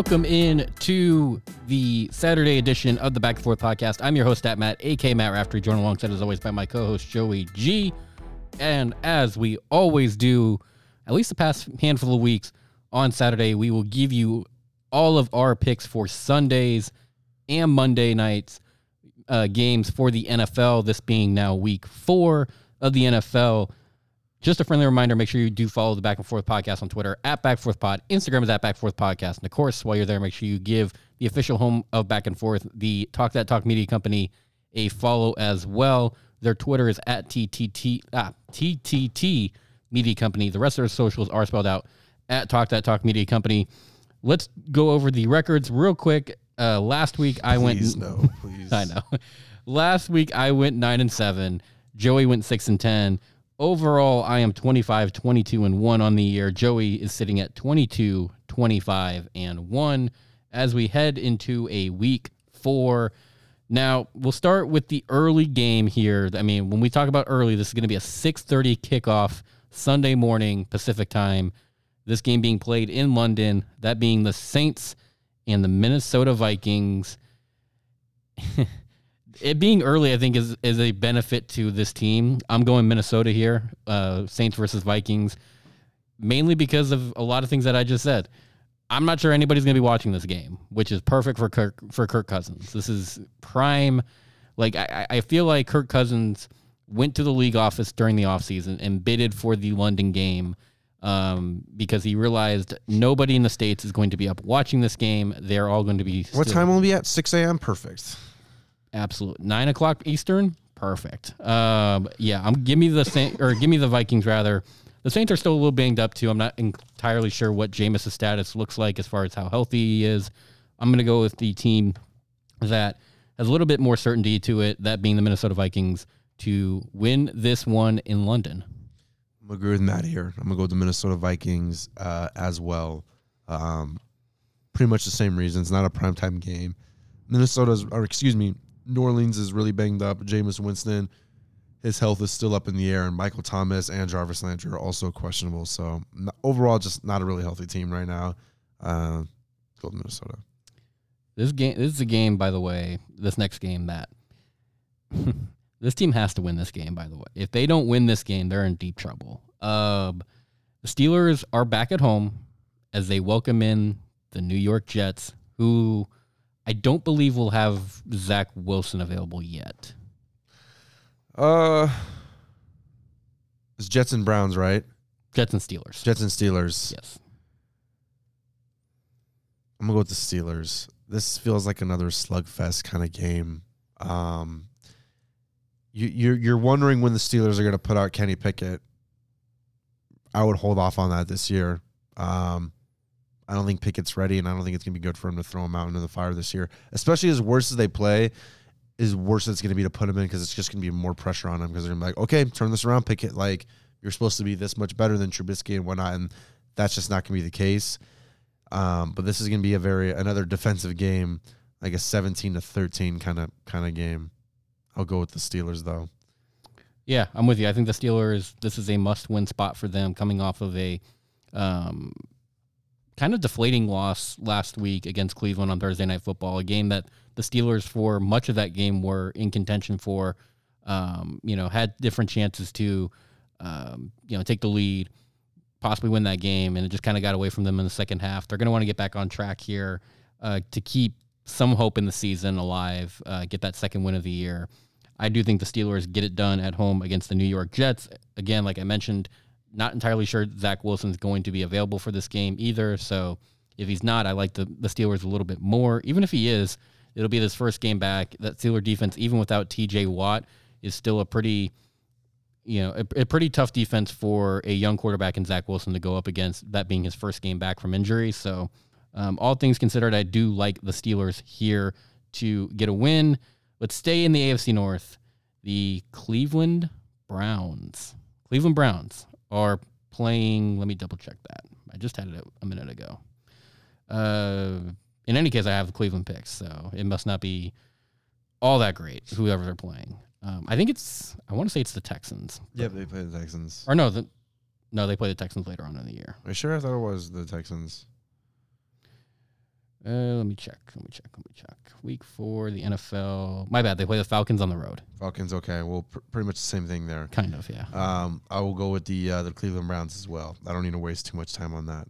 welcome in to the Saturday edition of the Back and Forth podcast. I'm your host, at Matt, aka Matt Raftery, joined alongside as always by my co-host Joey G. And as we always do, at least the past handful of weeks on Saturday, we will give you all of our picks for Sundays and Monday nights uh, games for the NFL. This being now week four of the NFL. Just a friendly reminder, make sure you do follow the Back and Forth podcast on Twitter at Back Forth Pod. Instagram is at Back and Forth Podcast. And of course, while you're there, make sure you give the official home of Back and Forth, the Talk That Talk Media Company, a follow as well. Their Twitter is at TTT, ah, TTT Media Company. The rest of their socials are spelled out at Talk That Talk Media Company. Let's go over the records real quick. Uh, last week I went Please went. no, please. I know. Last week I went nine and seven. Joey went six and ten. Overall, I am 25, 22 and one on the year. Joey is sitting at 22, 25 and one as we head into a week four. Now we'll start with the early game here. I mean, when we talk about early, this is going to be a 6:30 kickoff Sunday morning Pacific time. This game being played in London, that being the Saints and the Minnesota Vikings. it being early, I think, is is a benefit to this team. I'm going Minnesota here, uh, Saints versus Vikings, mainly because of a lot of things that I just said. I'm not sure anybody's going to be watching this game, which is perfect for Kirk for Kirk Cousins. This is prime. Like I, I feel like Kirk Cousins went to the league office during the offseason and bidded for the London game um, because he realized nobody in the states is going to be up watching this game. They're all going to be. What still- time will it be at? 6 a.m. Perfect. Absolute nine o'clock Eastern. Perfect. Um, yeah, I'm give me the Saint or give me the Vikings rather. The Saints are still a little banged up too. I'm not entirely sure what Jameis' status looks like as far as how healthy he is. I'm going to go with the team that has a little bit more certainty to it, that being the Minnesota Vikings, to win this one in London. I'm agree with Matt here. I'm gonna go with the Minnesota Vikings uh, as well. Um, pretty much the same reasons. Not a primetime game. Minnesota's, or excuse me, New Orleans is really banged up. Jameis Winston, his health is still up in the air, and Michael Thomas and Jarvis Landry are also questionable. So n- overall, just not a really healthy team right now. Uh, Minnesota. This game, this is a game, by the way. This next game, that this team has to win this game. By the way, if they don't win this game, they're in deep trouble. Um, the Steelers are back at home as they welcome in the New York Jets, who I don't believe we'll have Zach Wilson available yet. Uh, it's Jets and Browns, right? Jets and Steelers. Jets and Steelers. Yes. I'm gonna go with the Steelers. This feels like another slugfest kind of game. Um, you, you're you're wondering when the Steelers are gonna put out Kenny Pickett. I would hold off on that this year. Um, I don't think Pickett's ready, and I don't think it's gonna be good for him to throw him out into the fire this year. Especially as worse as they play, is worse it's gonna be to put him in because it's just gonna be more pressure on him because they're gonna be like, okay, turn this around, Pickett. Like you're supposed to be this much better than Trubisky and whatnot, and that's just not gonna be the case. Um, but this is going to be a very another defensive game, like a 17 to 13 kind of kind of game. I'll go with the Steelers though. Yeah, I'm with you. I think the Steelers. This is a must-win spot for them, coming off of a um, kind of deflating loss last week against Cleveland on Thursday Night Football. A game that the Steelers, for much of that game, were in contention for. Um, you know, had different chances to, um, you know, take the lead, possibly win that game, and it just kind of got away from them in the second half. They're going to want to get back on track here uh, to keep some hope in the season alive, uh, get that second win of the year. I do think the Steelers get it done at home against the New York Jets. Again, like I mentioned, not entirely sure Zach Wilson's going to be available for this game either. So if he's not, I like the, the Steelers a little bit more. Even if he is, it'll be this first game back. That Steeler defense, even without TJ Watt, is still a pretty you know, a, a pretty tough defense for a young quarterback in Zach Wilson to go up against, that being his first game back from injury. So, um, all things considered, I do like the Steelers here to get a win. Let's stay in the AFC North. The Cleveland Browns. Cleveland Browns are playing. Let me double check that. I just had it a minute ago. Uh, in any case, I have the Cleveland picks, so it must not be all that great. Whoever they're playing. Um, I think it's. I want to say it's the Texans. Yep, they play the Texans. Or no, the no, they play the Texans later on in the year. You sure? I thought it was the Texans. Uh, let me check. Let me check. Let me check. Week four, the NFL. My bad. They play the Falcons on the road. Falcons, okay. Well, pr- pretty much the same thing there. Kind of, yeah. Um, I will go with the uh, the Cleveland Browns as well. I don't need to waste too much time on that.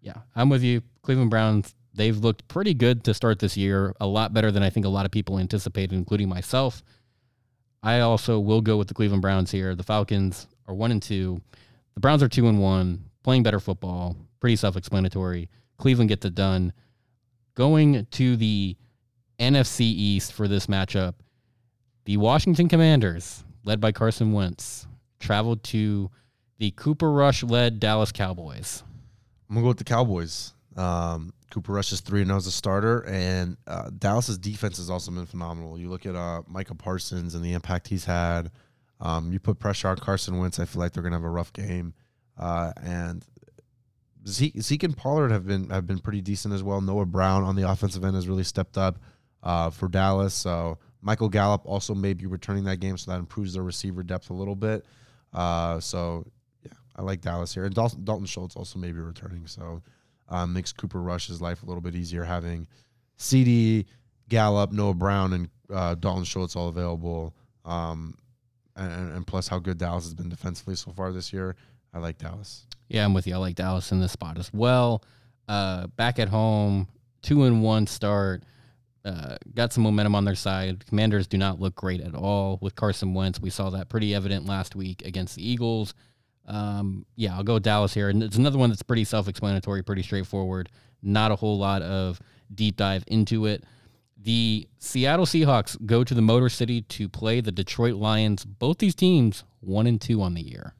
Yeah, I'm with you. Cleveland Browns. They've looked pretty good to start this year. A lot better than I think a lot of people anticipated, including myself. I also will go with the Cleveland Browns here. The Falcons are one and two. The Browns are two and one, playing better football. Pretty self-explanatory. Cleveland gets it done. Going to the NFC East for this matchup, the Washington Commanders, led by Carson Wentz, traveled to the Cooper Rush led Dallas Cowboys. I'm gonna go with the Cowboys. Um, Cooper Rush is three and as a starter, and uh, Dallas's defense has also been phenomenal. You look at uh, Micah Parsons and the impact he's had. Um, you put pressure on Carson Wentz, I feel like they're gonna have a rough game. Uh, and Zeke, Zeke and Pollard have been have been pretty decent as well. Noah Brown on the offensive end has really stepped up uh, for Dallas. So Michael Gallup also may be returning that game, so that improves their receiver depth a little bit. Uh, so yeah, I like Dallas here, and Dalton, Dalton Schultz also may be returning. So um, makes Cooper Rush's life a little bit easier having CeeDee, Gallup, Noah Brown, and uh, Dalton Schultz all available. Um, and, and plus how good Dallas has been defensively so far this year. I like Dallas. Yeah, I'm with you. I like Dallas in this spot as well. Uh, back at home, two and one start. Uh, got some momentum on their side. Commanders do not look great at all with Carson Wentz. We saw that pretty evident last week against the Eagles. Um, yeah, I'll go Dallas here. And it's another one that's pretty self explanatory, pretty straightforward. Not a whole lot of deep dive into it. The Seattle Seahawks go to the Motor City to play the Detroit Lions. Both these teams, one and two on the year.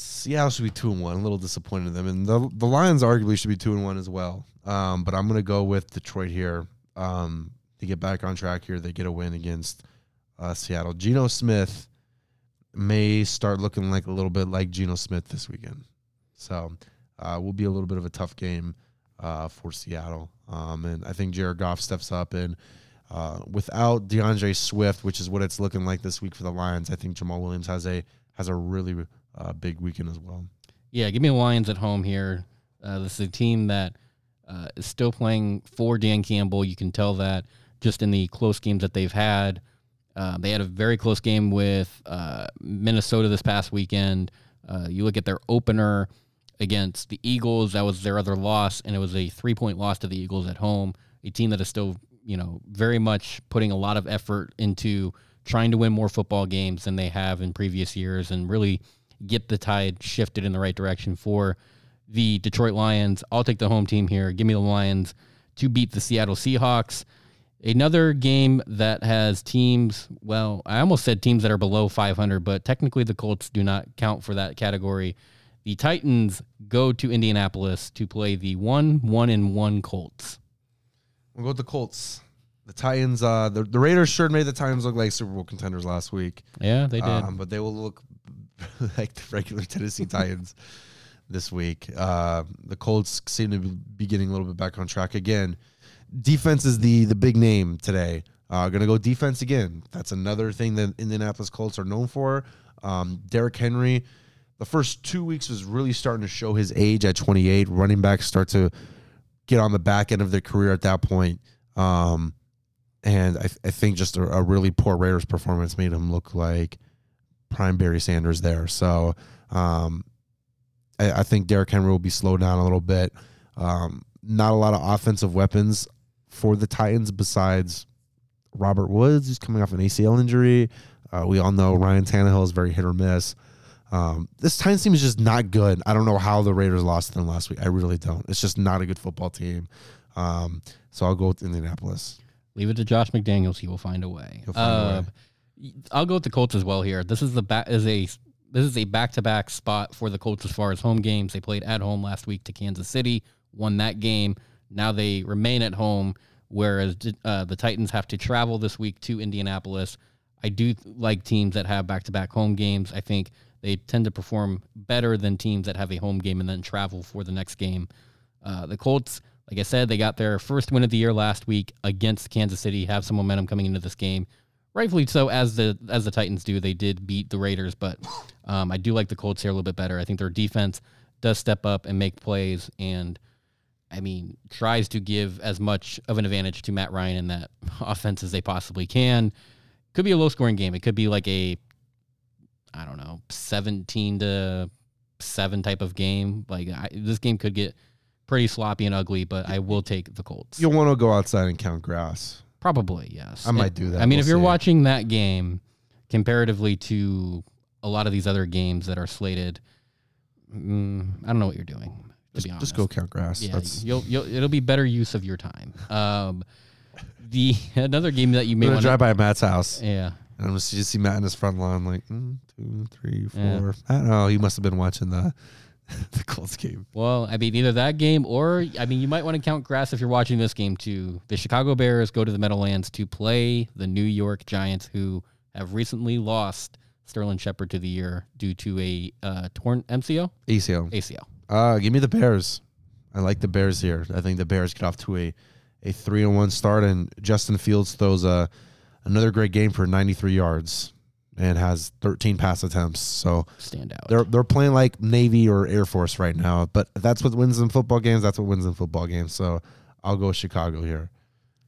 Seattle should be two and one. A little disappointed in them, and the the Lions arguably should be two and one as well. Um, but I'm gonna go with Detroit here. Um, to get back on track here, they get a win against uh, Seattle. Geno Smith may start looking like a little bit like Geno Smith this weekend, so uh, will be a little bit of a tough game uh, for Seattle. Um, and I think Jared Goff steps up and. Uh, without DeAndre Swift, which is what it's looking like this week for the Lions, I think Jamaal Williams has a has a really uh, big weekend as well. Yeah, give me the Lions at home here. Uh, this is a team that uh, is still playing for Dan Campbell. You can tell that just in the close games that they've had. Uh, they had a very close game with uh, Minnesota this past weekend. Uh, you look at their opener against the Eagles, that was their other loss, and it was a three point loss to the Eagles at home. A team that is still, you know, very much putting a lot of effort into trying to win more football games than they have in previous years and really get the tide shifted in the right direction for the Detroit Lions. I'll take the home team here. Give me the Lions to beat the Seattle Seahawks. Another game that has teams, well, I almost said teams that are below 500, but technically the Colts do not count for that category. The Titans go to Indianapolis to play the 1 1 and 1 Colts. We'll go with the Colts. The Titans, uh, the, the Raiders sure made the Titans look like Super Bowl contenders last week. Yeah, they did. Um, but they will look like the regular Tennessee Titans this week. Uh, the Colts seem to be getting a little bit back on track again. Defense is the the big name today. Uh, gonna go defense again. That's another thing that Indianapolis Colts are known for. Um, Derrick Henry, the first two weeks was really starting to show his age at 28. Running backs start to get on the back end of their career at that point. Um, and I, I, think just a, a, really poor Raiders performance made him look like prime Barry Sanders there. So um, I, I, think Derrick Henry will be slowed down a little bit. Um, not a lot of offensive weapons for the Titans besides Robert Woods, who's coming off an ACL injury. Uh, we all know Ryan Tannehill is very hit or miss. Um, this Titans team is just not good. I don't know how the Raiders lost them last week. I really don't. It's just not a good football team. Um, so I'll go with Indianapolis. Leave it to Josh McDaniels. He will find a way. Find uh, a way. I'll go with the Colts as well here. This is the is a this is a back to back spot for the Colts as far as home games. They played at home last week to Kansas City, won that game. Now they remain at home, whereas uh, the Titans have to travel this week to Indianapolis. I do like teams that have back to back home games. I think they tend to perform better than teams that have a home game and then travel for the next game. Uh, the Colts like I said, they got their first win of the year last week against Kansas City. Have some momentum coming into this game, rightfully so. As the as the Titans do, they did beat the Raiders, but um, I do like the Colts here a little bit better. I think their defense does step up and make plays, and I mean, tries to give as much of an advantage to Matt Ryan in that offense as they possibly can. Could be a low scoring game. It could be like a, I don't know, 17 to 7 type of game. Like I, this game could get pretty sloppy and ugly, but I will take the Colts. You'll want to go outside and count grass. Probably, yes. I might do that. I mean, We'll if you're see. watching that game comparatively to a lot of these other games that are slated, mm, I don't know what you're doing. To just, be honest, just go count grass. Yeah, That's you'll, you'll it'll be better use of your time. Um, the another game that you may I'm gonna drive by Matt's house yeah, and I'm just see Matt in his front lawn, like mm, two, three, Yeah. four. Matt, oh, he must have been watching the the Colts game. Well, I mean, either that game or, I mean, you might want to count grass if you're watching this game too. The Chicago Bears go to the Meadowlands to play the New York Giants, who have recently lost Sterling Shepard to the year due to a uh, torn MCO, ACL. ACL. Uh, give me the Bears. I like the Bears here. I think the Bears get off to a a three and one start, and Justin Fields throws a another great game for 93 yards and has 13 pass attempts. So Stand out. they're they're playing like Navy or Air Force right now. But that's what wins in football games. That's what wins in football games. So I'll go Chicago here.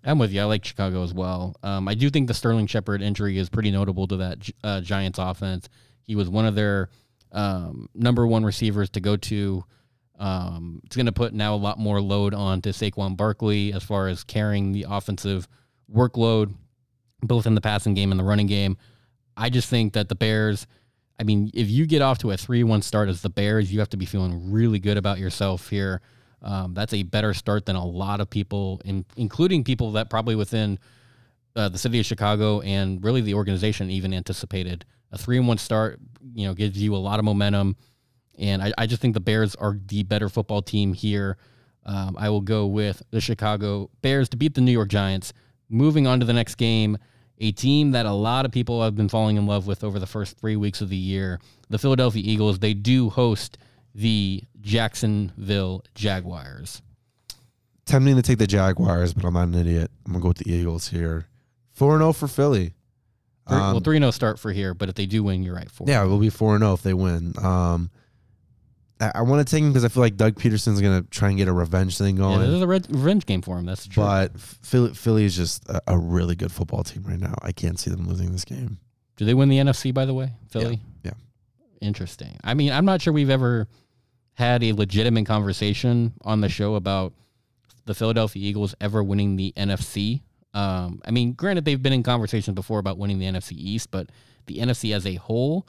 I'm with you. I like Chicago as well. Um, I do think the Sterling Shepard injury is pretty notable to that uh, Giants offense. He was one of their um, number one receivers to go to. Um, it's going to put now a lot more load on to Saquon Barkley as far as carrying the offensive workload, both in the passing game and the running game. I just think that the Bears, I mean, if you get off to a 3 1 start as the Bears, you have to be feeling really good about yourself here. Um, that's a better start than a lot of people, in, including people that probably within uh, the city of Chicago and really the organization even anticipated. A 3 1 start, you know, gives you a lot of momentum. And I, I just think the Bears are the better football team here. Um, I will go with the Chicago Bears to beat the New York Giants. Moving on to the next game, a team that a lot of people have been falling in love with over the first three weeks of the year, the Philadelphia Eagles. They do host the Jacksonville Jaguars. Tempting to take the Jaguars, but I'm not an idiot. I'm gonna go with the Eagles here. Four and zero for Philly. Three, well, Um, three no start for here, but if they do win, you're right. Four. Yeah, it will be four and zero if they win. Um, I, I want to take him because I feel like Doug Pederson's gonna try and get a revenge thing Yeah, going. this is a red, revenge game for him. That's true. but Philly, Philly is just a, a really good football team right now. I can't see them losing this game. do they win the NFC? By the way, Philly. yeah. Interesting. I mean, I'm not sure we've ever had a legitimate conversation on the show about the Philadelphia Eagles ever winning the NFC. Um, I mean, granted, they've been in conversations before about winning the NFC East, but the NFC as a whole,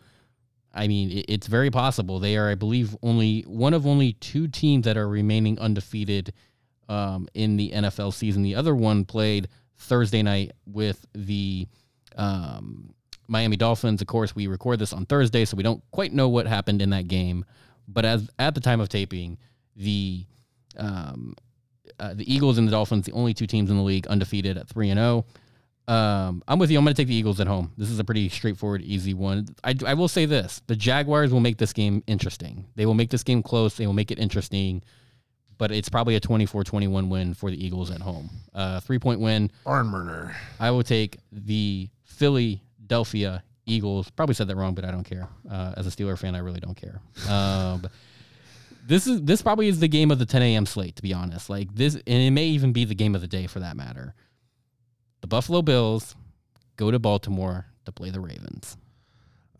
I mean, it, it's very possible. They are, I believe, only one of only two teams that are remaining undefeated um, in the NFL season. The other one played Thursday night with the um, Miami Dolphins. Of course, we record this on Thursday, so we don't quite know what happened in that game. But as at the time of taping, the um, uh, the Eagles and the Dolphins, the only two teams in the league undefeated at three and zero. Um, I'm with you. I'm going to take the Eagles at home. This is a pretty straightforward, easy one. I, I will say this: the Jaguars will make this game interesting. They will make this game close. They will make it interesting, but it's probably a 24-21 win for the Eagles at home. Uh, three point win. Barn burner. I will take the Philadelphia Eagles. Probably said that wrong, but I don't care. Uh, as a Steeler fan, I really don't care. Um, this is this probably is the game of the 10 a.m. slate, to be honest. Like this, and it may even be the game of the day for that matter. The Buffalo Bills go to Baltimore to play the Ravens.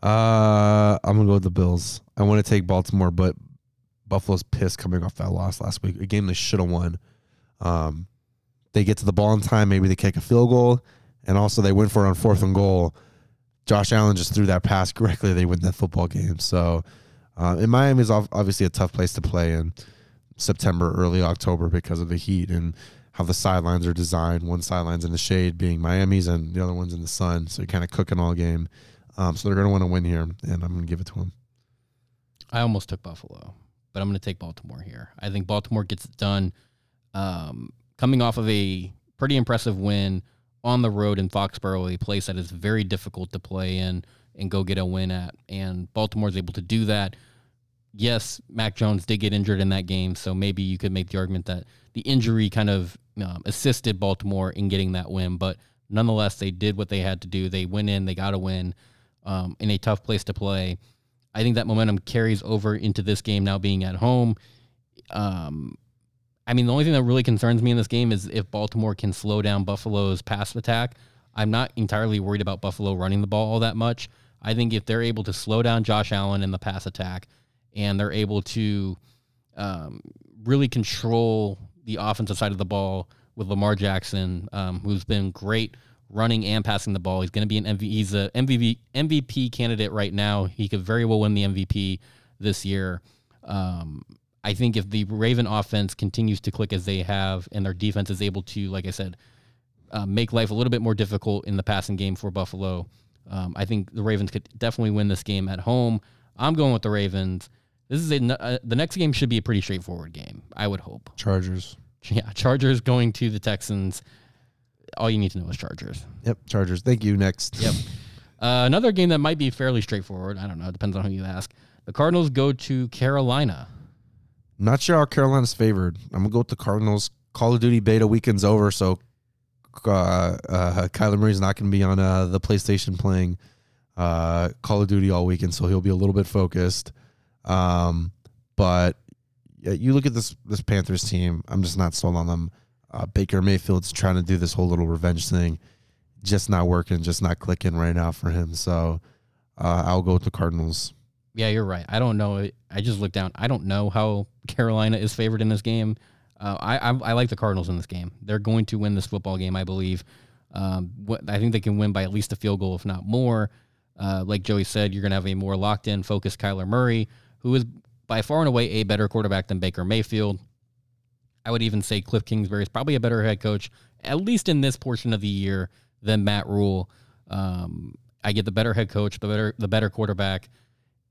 Uh, I'm gonna go with the Bills. I want to take Baltimore, but Buffalo's pissed coming off that loss last week. A game they should have won. Um, they get to the ball in time. Maybe they kick a field goal, and also they went for it on fourth and goal. Josh Allen just threw that pass correctly. They win that football game. So, uh, and Miami is obviously a tough place to play in September, early October because of the heat and how the sidelines are designed. One sideline's in the shade, being Miami's, and the other one's in the sun. So you're kind of cooking all game. Um, so they're going to want to win here, and I'm going to give it to them. I almost took Buffalo, but I'm going to take Baltimore here. I think Baltimore gets it done. Um, coming off of a pretty impressive win on the road in Foxborough, a place that is very difficult to play in and go get a win at, and Baltimore's able to do that. Yes, Mac Jones did get injured in that game, so maybe you could make the argument that the injury kind of um, assisted Baltimore in getting that win, but nonetheless, they did what they had to do. They went in, they got a win um, in a tough place to play. I think that momentum carries over into this game now being at home. Um, I mean, the only thing that really concerns me in this game is if Baltimore can slow down Buffalo's pass attack. I'm not entirely worried about Buffalo running the ball all that much. I think if they're able to slow down Josh Allen in the pass attack and they're able to um, really control the offensive side of the ball with Lamar Jackson, um, who's been great running and passing the ball. He's going to be an MVP. He's a MVP MVP candidate right now. He could very well win the MVP this year. Um, I think if the Raven offense continues to click as they have, and their defense is able to, like I said, uh, make life a little bit more difficult in the passing game for Buffalo, um, I think the Ravens could definitely win this game at home. I'm going with the Ravens. This is a uh, the next game should be a pretty straightforward game. I would hope. Chargers. Yeah, Chargers going to the Texans. All you need to know is Chargers. Yep, Chargers. Thank you. Next. Yep. Uh, another game that might be fairly straightforward. I don't know. It depends on who you ask. The Cardinals go to Carolina. Not sure how Carolina's favored. I'm gonna go with the Cardinals. Call of Duty beta weekend's over, so uh, uh, Kyler Murray's not gonna be on uh, the PlayStation playing uh, Call of Duty all weekend, so he'll be a little bit focused. Um, but you look at this this Panthers team. I'm just not sold on them. Uh, Baker Mayfield's trying to do this whole little revenge thing, just not working, just not clicking right now for him. So uh, I'll go with the Cardinals. Yeah, you're right. I don't know. I just looked down. I don't know how Carolina is favored in this game. Uh, I, I, I like the Cardinals in this game. They're going to win this football game, I believe. Um, what I think they can win by at least a field goal, if not more. Uh, like Joey said, you're going to have a more locked in, focused Kyler Murray, who is by far and away a better quarterback than Baker Mayfield. I would even say Cliff Kingsbury is probably a better head coach, at least in this portion of the year, than Matt Rhule. Um, I get the better head coach, the better the better quarterback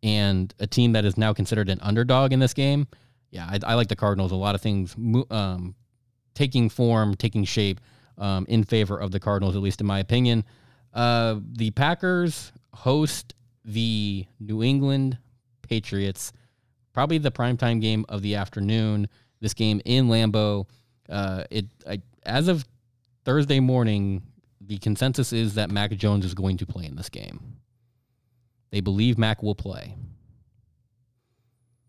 and a team that is now considered an underdog in this game. Yeah, I, I like the Cardinals. A lot of things um, taking form, taking shape um, in favor of the Cardinals, at least in my opinion. Uh, the Packers host the New England Patriots, probably the primetime game of the afternoon. This game in Lambeau. Uh, it I, as of Thursday morning, the consensus is that Mac Jones is going to play in this game. They believe Mac will play.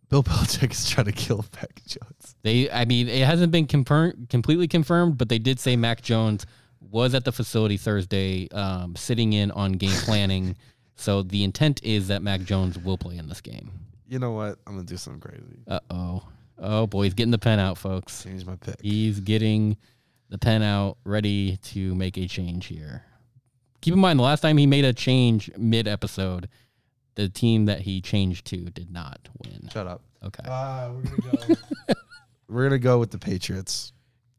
Bill Belichick is trying to kill Mac Jones. They, I mean, it hasn't been confirmed, completely confirmed, but they did say Mac Jones was at the facility Thursday, um, sitting in on game planning. so the intent is that Mac Jones will play in this game. You know what? I'm gonna do something crazy. Uh oh. Oh boy, he's getting the pen out, folks. Change my pick. He's getting the pen out, ready to make a change here. Keep in mind, the last time he made a change mid episode, the team that he changed to did not win. Shut up. Okay. Uh, we're gonna go. we're gonna go with the Patriots.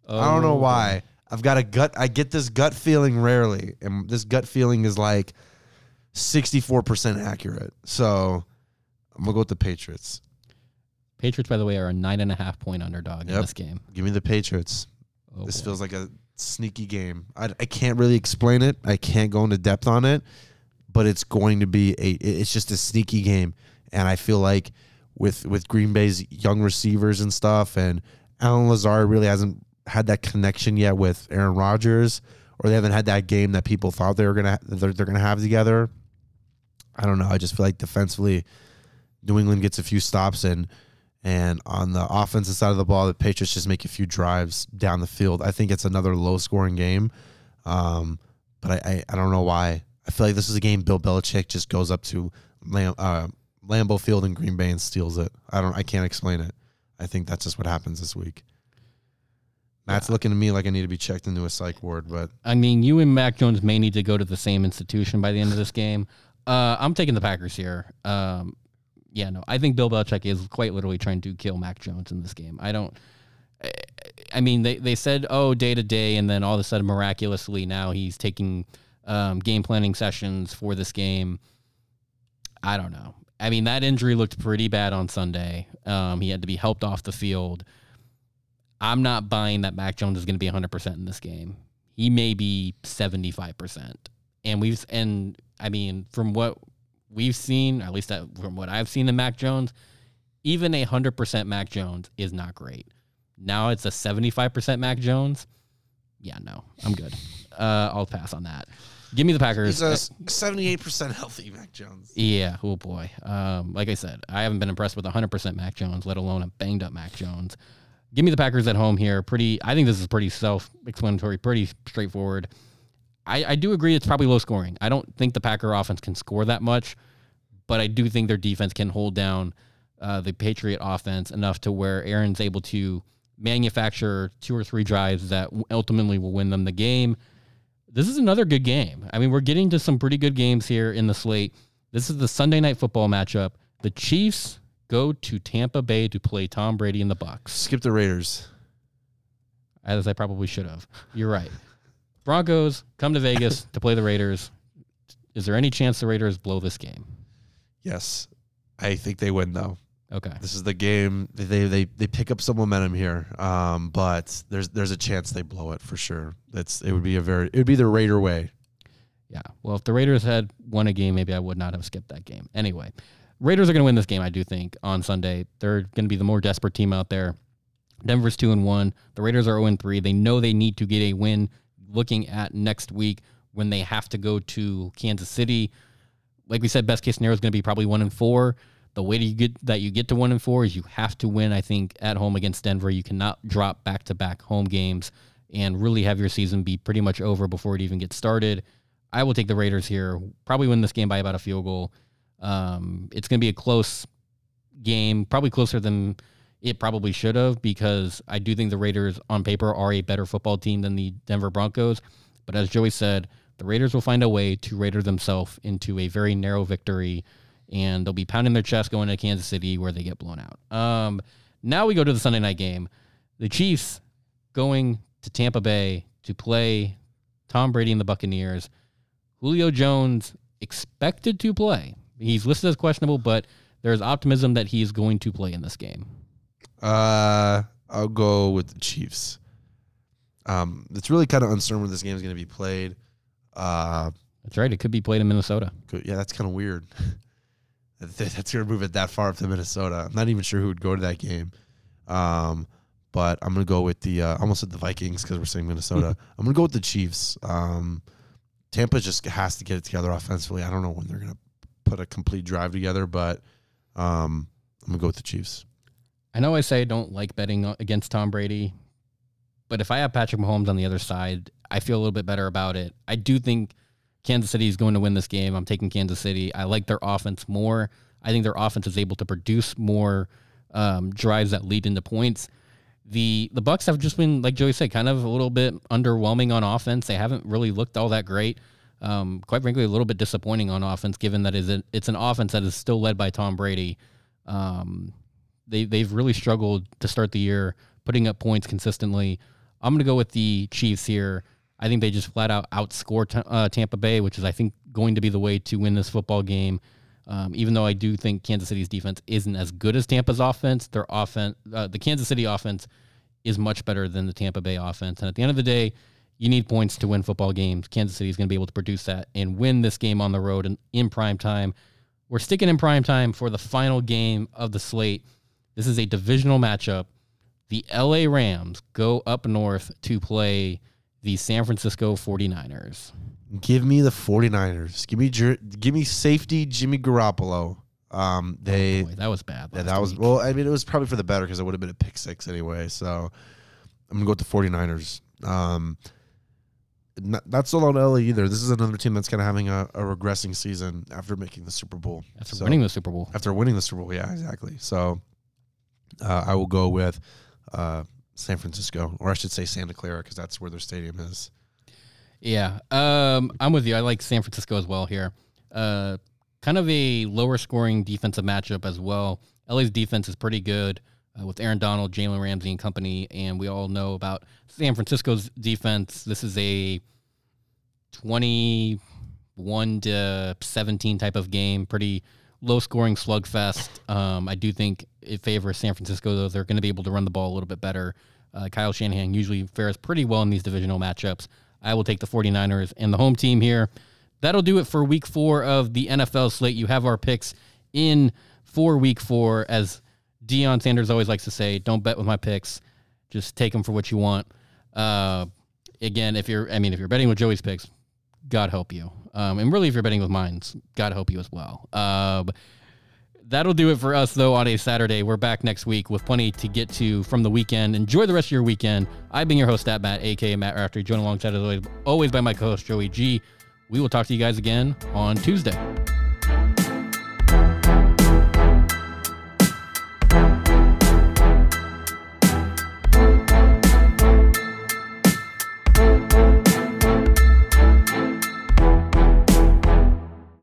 Oh, I don't know why. I've got a gut. I get this gut feeling rarely, and this gut feeling is like sixty-four percent accurate. So I'm gonna go with the Patriots. Patriots, by the way, are a nine and a half point underdog yep. in this game. Give me the Patriots. Oh, this boy. feels like a sneaky game. I, I can't really explain it. I can't go into depth on it but it's going to be a it's just a sneaky game and I feel like with with Green Bay's young receivers and stuff and Allen Lazard really hasn't had that connection yet with Aaron Rodgers or they haven't had that game that people thought they were going to they're, they're going to have together. I don't know. I just feel like defensively New England gets a few stops and and on the offensive side of the ball, the Patriots just make a few drives down the field. I think it's another low scoring game. Um, but I, I, I don't know why. I feel like this is a game Bill Belichick just goes up to Lam- uh, Lambeau Field in Green Bay and steals it. I don't. I can't explain it. I think that's just what happens this week. Matt's yeah. looking at me like I need to be checked into a psych ward, but I mean, you and Mac Jones may need to go to the same institution by the end of this game. Uh, I'm taking the Packers here. Um, yeah, no, I think Bill Belichick is quite literally trying to kill Mac Jones in this game. I don't. I mean, they, they said, oh, day to day, and then all of a sudden, miraculously, now he's taking um, game planning sessions for this game. I don't know. I mean, that injury looked pretty bad on Sunday. Um, he had to be helped off the field. I'm not buying that Mac Jones is going to be 100% in this game. He may be 75%. And we've, and I mean, from what we've seen, at least from what I've seen in Mac Jones, even a 100% Mac Jones is not great. Now it's a 75% Mac Jones. Yeah, no, I'm good. Uh, I'll pass on that. Give me the Packers. He's a seventy-eight percent healthy Mac Jones. Yeah. Oh boy. Um, like I said, I haven't been impressed with hundred percent Mac Jones, let alone a banged up Mac Jones. give me the Packers at home here. Pretty, I think this is pretty self-explanatory, pretty straightforward. I, I do agree it's probably low scoring. I don't think the Packer offense can score that much, but I do think their defense can hold down uh, the Patriot offense enough to where Aaron's able to manufacture two or three drives that ultimately will win them the game. This is another good game. I mean, we're getting to some pretty good games here in the slate. This is the Sunday night football matchup. The Chiefs go to Tampa Bay to play Tom Brady in the Bucs. Skip the Raiders. As I probably should have. You're right. Broncos come to Vegas to play the Raiders. Is there any chance the Raiders blow this game? Yes. I think they win though. Okay. This is the game they they they pick up some momentum here. Um, but there's there's a chance they blow it for sure. That's it would be a very it would be the Raider way. Yeah. Well, if the Raiders had won a game, maybe I would not have skipped that game. Anyway, Raiders are going to win this game, I do think, on Sunday. They're going to be the more desperate team out there. Denver's 2 and 1. The Raiders are 0 and 3. They know they need to get a win looking at next week when they have to go to Kansas City. Like we said, best case scenario is going to be probably 1 and 4 the way get that you get to one and four is you have to win. I think at home against Denver, you cannot drop back to back home games and really have your season be pretty much over before it even gets started. I will take the Raiders here. Probably win this game by about a field goal. Um, it's going to be a close game, probably closer than it probably should have because I do think the Raiders on paper are a better football team than the Denver Broncos. But as Joey said, the Raiders will find a way to Raider themselves into a very narrow victory and they'll be pounding their chest going to Kansas City where they get blown out. Um, now we go to the Sunday night game. The Chiefs going to Tampa Bay to play Tom Brady and the Buccaneers. Julio Jones expected to play. He's listed as questionable, but there's optimism that he's going to play in this game. Uh, I'll go with the Chiefs. Um, it's really kind of uncertain when this game is going to be played. Uh, that's right. It could be played in Minnesota. Could, yeah, that's kind of weird. that's going to move it that far up to Minnesota. I'm not even sure who would go to that game. Um, but I'm going to go with the uh, almost at the Vikings because we're saying Minnesota. I'm going to go with the Chiefs. Um, Tampa just has to get it together offensively. I don't know when they're going to put a complete drive together, but um, I'm going to go with the Chiefs. I know I say I don't like betting against Tom Brady, but if I have Patrick Mahomes on the other side, I feel a little bit better about it. I do think Kansas City is going to win this game. I'm taking Kansas City. I like their offense more. I think their offense is able to produce more um, drives that lead into points. The the Bucs have just been, like Joey said, kind of a little bit underwhelming on offense. They haven't really looked all that great. Um, quite frankly, a little bit disappointing on offense, given that is it's an offense that is still led by Tom Brady. Um, they they've really struggled to start the year, putting up points consistently. I'm going to go with the Chiefs here. I think they just flat out outscore t- uh, Tampa Bay, which is I think going to be the way to win this football game. Um, even though I do think Kansas City's defense isn't as good as Tampa's offense, their offense, uh, the Kansas City offense, is much better than the Tampa Bay offense. And at the end of the day, you need points to win football games. Kansas City is going to be able to produce that and win this game on the road and in prime time. We're sticking in prime time for the final game of the slate. This is a divisional matchup. The LA Rams go up north to play the San Francisco 49ers. Give me the 49ers. Give me give me safety Jimmy Garoppolo. Um, they oh boy, that was bad. Yeah, that was week. well. I mean, it was probably for the better because it would have been a pick six anyway. So I'm gonna go with the 49ers. Um, not, not so long LA either. This is another team that's kind of having a, a, regressing season after making the Super Bowl. After so, winning the Super Bowl. After winning the Super Bowl, yeah, exactly. So uh, I will go with uh, San Francisco, or I should say Santa Clara, because that's where their stadium is. Yeah, um, I'm with you. I like San Francisco as well here. Uh, kind of a lower scoring defensive matchup as well. LA's defense is pretty good uh, with Aaron Donald, Jalen Ramsey, and company, and we all know about San Francisco's defense. This is a 21 to 17 type of game, pretty low scoring slugfest. Um, I do think it favors San Francisco, though. They're going to be able to run the ball a little bit better. Uh, Kyle Shanahan usually fares pretty well in these divisional matchups. I will take the 49ers and the home team here. That'll do it for week four of the NFL slate. You have our picks in for week four. As Deion Sanders always likes to say, don't bet with my picks. Just take them for what you want. Uh, again, if you're, I mean, if you're betting with Joey's picks, God help you. Um, and really, if you're betting with mine, God help you as well. Uh, That'll do it for us, though, on a Saturday. We're back next week with plenty to get to from the weekend. Enjoy the rest of your weekend. I've been your host, at Matt, aka Matt Rafter, joined alongside, as always, always by my co host, Joey G. We will talk to you guys again on Tuesday.